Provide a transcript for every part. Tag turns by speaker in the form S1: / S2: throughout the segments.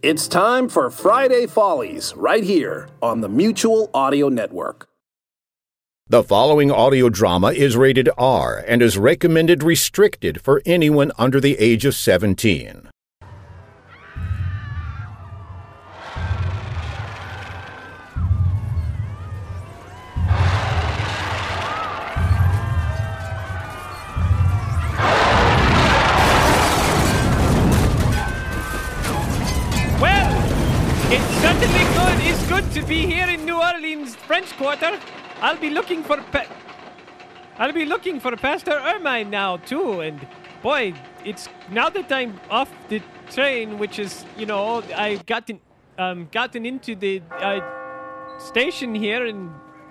S1: It's time for Friday Follies right here on the Mutual Audio Network.
S2: The following audio drama is rated R and is recommended restricted for anyone under the age of 17.
S3: French Quarter. I'll be looking for pa- I'll be looking for Pastor Ermine now too. And boy, it's now that I'm off the train, which is you know I've gotten um gotten into the uh, station here, and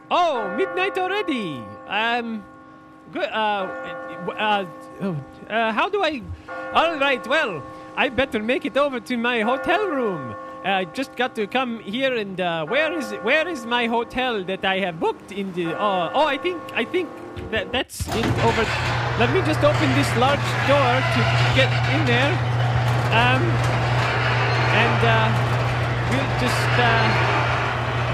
S3: oh midnight already. Um, good. Uh, uh, oh, uh, how do I? All right. Well, I better make it over to my hotel room. I just got to come here and uh, where is where is my hotel that I have booked in the? Uh, oh, I think I think that that's it over. Let me just open this large door to get in there. Um, and uh, we'll just. Uh,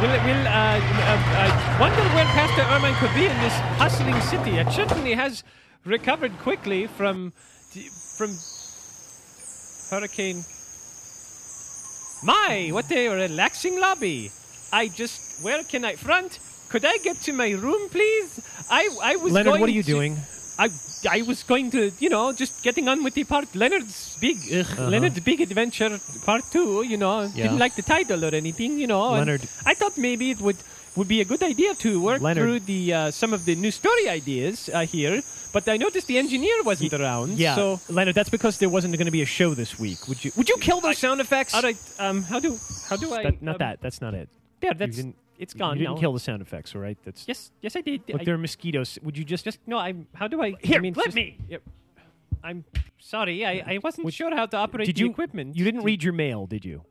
S3: We'll, we'll uh, uh, wonder where Pastor Ermine could be in this hustling city. It certainly has recovered quickly from from Hurricane. My, what a relaxing lobby! I just, where can I front? Could I get to my room, please? I, I was.
S4: Leonard,
S3: going
S4: what are you
S3: to-
S4: doing?
S3: I, I was going to, you know, just getting on with the part. Leonard's big, ugh, Leonard's big adventure part two. You know,
S4: Uh-huh. Yeah.
S3: didn't like the title or anything. You know,
S4: Leonard-
S3: I thought maybe it would would be a good idea to work
S4: Leonard-
S3: through the uh, some of the new story ideas uh, here. But I noticed the engineer wasn't around.
S4: Yeah,
S3: So
S4: Leonard, that's because there wasn't going to be a show this week. Would you? Would you kill those sound effects?
S3: all right. Um, how do how do I?
S4: That- not
S3: um,
S4: that. That's not it.
S3: Yeah. that's it's gone.
S4: You didn't
S3: now.
S4: kill the sound effects, all right? That's
S3: Yes, yes, I did.
S4: Look,
S3: I,
S4: there are mosquitoes. Would you just
S3: just no. I'm. How do I?
S4: Here,
S3: I mean,
S4: let
S3: just-
S4: me.
S3: Yep. I'm sorry. I, I wasn't sure how to operate
S4: did
S3: the
S4: you?
S3: equipment.
S4: You didn't read your mail, did you?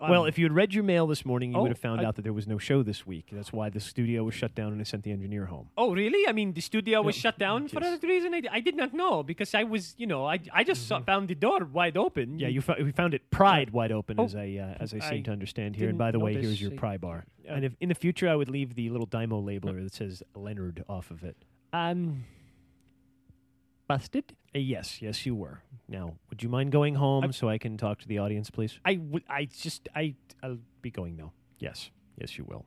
S3: Um,
S4: well, if you had read your mail this morning, you
S3: oh,
S4: would have found
S3: I-
S4: out that there was no show this week. That's why the studio was shut down and I sent the engineer home.
S3: Oh, really? I mean, the studio was
S4: Yeah,
S3: shut down for
S4: yes.
S3: that reason. I, I did not know because I was, you know, I, I just saw, found the door wide open.
S4: Mm-hmm. Yeah, you we found it pried wide open,
S3: Oh,
S4: as I uh, as I seem to understand here. And by the way, here's your pry bar.
S3: Uh,
S4: and if in the future, I would leave the little Dymo labeler that says Leonard off of it.
S3: Um, busted.
S4: Uh, yes, yes, you were. Now, would you mind going home so I can talk to the audience, please?
S3: I would. I just. I. I'll be going now.
S4: Yes, yes, you will.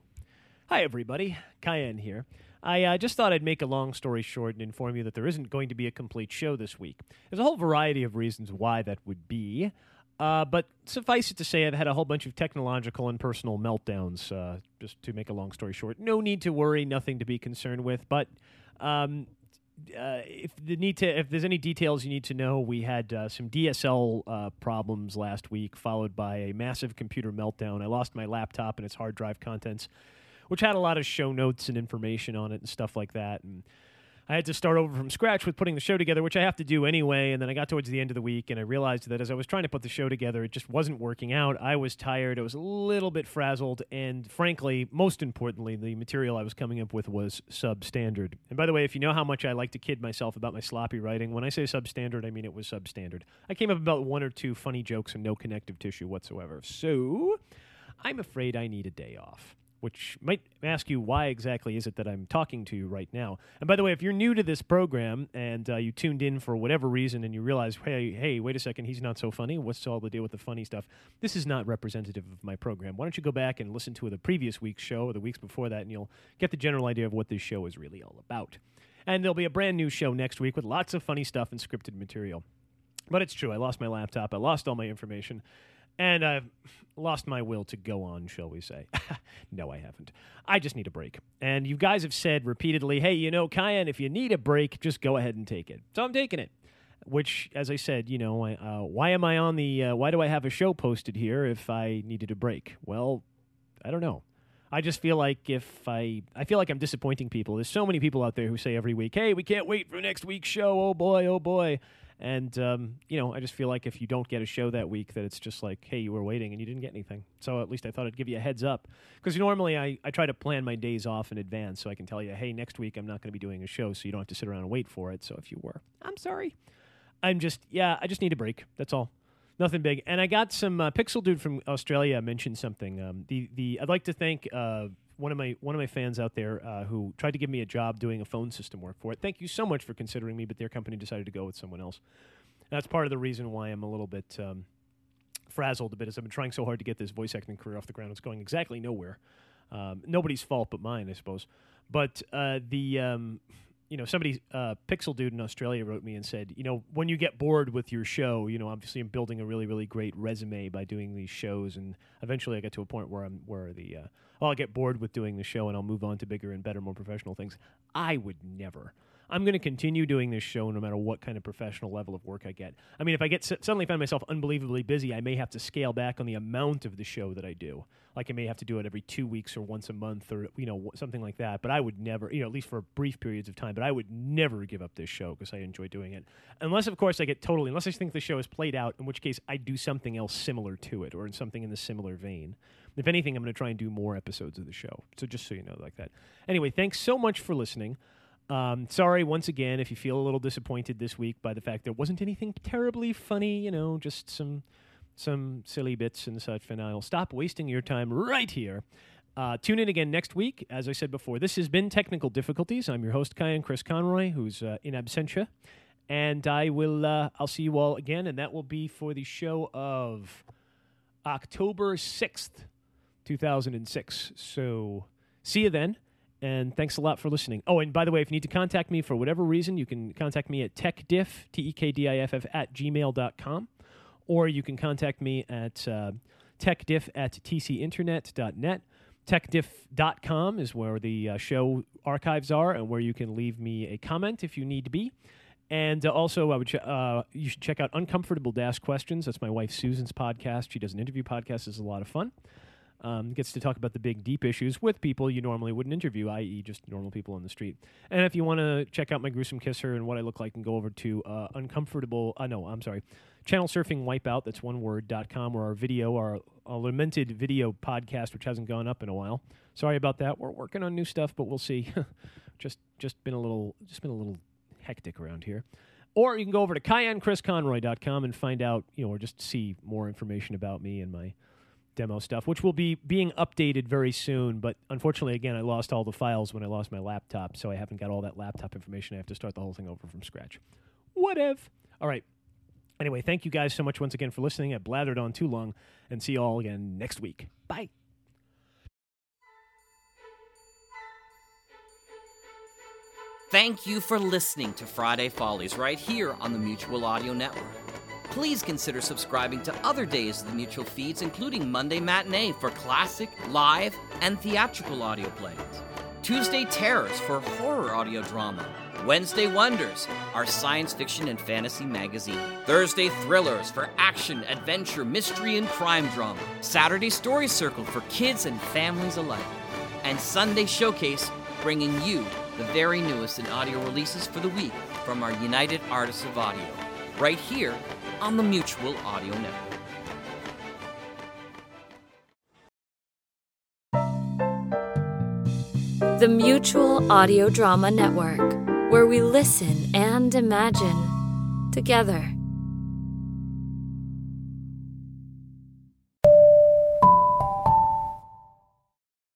S4: Hi, everybody. Cayenne here. I uh, just thought I'd make a long story short and inform you that there isn't going to be a complete show this week. There's a whole variety of reasons why that would be. Uh, but suffice it to say, I've had a whole bunch of technological and personal meltdowns. Uh, just to make a long story short, no need to worry, nothing to be concerned with. But um, uh, if the need to, if there's any details you need to know, we had uh, some DSL uh, problems last week, followed by a massive computer meltdown. I lost my laptop and its hard drive contents, which had a lot of show notes and information on it and stuff like that. And I had to start over from scratch with putting the show together, which I have to do anyway. And then I got towards the end of the week and I realized that as I was trying to put the show together, it just wasn't working out. I was tired. I was a little bit frazzled. And frankly, most importantly, the material I was coming up with was substandard. And by the way, if you know how much I like to kid myself about my sloppy writing, when I say substandard, I mean it was substandard. I came up about one or two funny jokes and no connective tissue whatsoever. So I'm afraid I need a day off which might ask you why exactly is it that I'm talking to you right now. And by the way, if you're new to this program and uh, you tuned in for whatever reason and you realize, hey, hey, wait a second, he's not so funny. What's all the deal with the funny stuff? This is not representative of my program. Why don't you go back and listen to the previous week's show or the weeks before that, and you'll get the general idea of what this show is really all about. And there'll be a brand new show next week with lots of funny stuff and scripted material. But it's true. I lost my laptop. I lost all my information. And I've lost my will to go on, shall we say. no, I haven't. I just need a break. And you guys have said repeatedly, hey, you know, Cayenne, if you need a break, just go ahead and take it. So I'm taking it. which, as I said, you know, uh, why am I on the? Uh, why do I have a show posted here if I needed a break? Well, I don't know. I just feel like if I, I feel like I'm disappointing people. There's so many people out there who say every week, "Hey, we can't wait for next week's show." Oh boy, oh boy. And um, you know, I just feel like if you don't get a show that week, that it's just like, hey, you were waiting and you didn't get anything. So at least I thought I'd give you a heads up because normally I, I try to plan my days off in advance so I can tell you, hey, next week I'm not going to be doing a show, so you don't have to sit around and wait for it. So if you were, I'm sorry. I'm just yeah, I just need a break. That's all. Nothing big. And I got some uh, Pixel Dude from Australia mentioned something. Um, the the I'd like to thank uh, one of my one of my fans out there uh, who tried to give me a job doing a phone system work for it. Thank you so much for considering me, but their company decided to go with someone else. That's part of the reason why I'm a little bit um, frazzled a bit. Is I've been trying so hard to get this voice acting career off the ground. It's going exactly nowhere. Um, nobody's fault but mine, I suppose. But uh, the um, you know, somebody, uh, Pixel Dude in Australia wrote me and said, you know, when you get bored with your show, you know, obviously I'm building a really, really great resume by doing these shows, and eventually I get to a point where I'm where the uh, well, I'll get bored with doing the show and I'll move on to bigger and better, more professional things. I would never. I'm going to continue doing this show no matter what kind of professional level of work I get. I mean, if I get suddenly find myself unbelievably busy, I may have to scale back on the amount of the show that I do. Like I may have to do it every two weeks or once a month or you know something like that. But I would never, you know, at least for brief periods of time. But I would never give up this show because I enjoy doing it. Unless, of course, I get totally. Unless I think the show is played out, in which case I do something else similar to it or in something in the similar vein. If anything, I'm going to try and do more episodes of the show. So just so you know, like that. Anyway, thanks so much for listening. Um, sorry once again if you feel a little disappointed this week by the fact there wasn't anything terribly funny, you know, just some some silly bits and such. And I'll stop wasting your time right here. Uh, tune in again next week. As I said before, this has been Teknikal Diffikulties. I'm your host, Kyan Chris Conroy, who's uh, in absentia. And I will, uh, I'll see you all again, and that will be for the show of October 6th, 2006. So see you then. And thanks a lot for listening. Oh, and by the way, if you need to contact me for whatever reason, you can contact me at tekdiff, T E K D I F F, at gmail.com. Or you can contact me at uh, tekdiff at tcinternet.net. Tekdiff.com is where the uh, show archives are and where you can leave me a comment if you need to be. And uh, also, I would ch- uh, you should check out Uncomfortable Dash Questions. That's my wife Susan's podcast. She does an interview podcast. It's a lot of fun. Um, gets to talk about the big, deep issues with people you normally wouldn't interview, i.e., just normal people on the street. And if you want to check out my gruesome kisser and what I look like, and go over to uh, uncomfortable. Uh, no, I'm sorry, channel surfing wipeout. That's one word. dot com or our video, our, our lamented video podcast, which hasn't gone up in a while. Sorry about that. We're working on new stuff, but we'll see. just just been a little just been a little hectic around here. Or you can go over to kyanchrisconroy.com and find out, you know, or just see more information about me and my demo stuff, which will be being updated very soon. But unfortunately, again, I lost all the files when I lost my laptop, so I haven't got all that laptop information. I have to start the whole thing over from scratch. What if? All right. Anyway, thank you guys so much once again for listening. I blathered on too long, and see you all again next week. Bye.
S5: Thank you for listening to Friday Follies right here on the Mutual Audio Network please consider subscribing to other days of the Mutual feeds, including Monday Matinee for classic, live, and theatrical audio plays, Tuesday Terrors for horror audio drama, Wednesday Wonders, our science fiction and fantasy magazine, Thursday Thrillers for action, adventure, mystery, and crime drama, Saturday Story Circle for kids and families alike, and Sunday Showcase bringing you the very newest in audio releases for the week from our United Artists of Audio, right here on the Mutual Audio Network.
S6: The Mutual Audio Drama Network, where we listen and imagine together.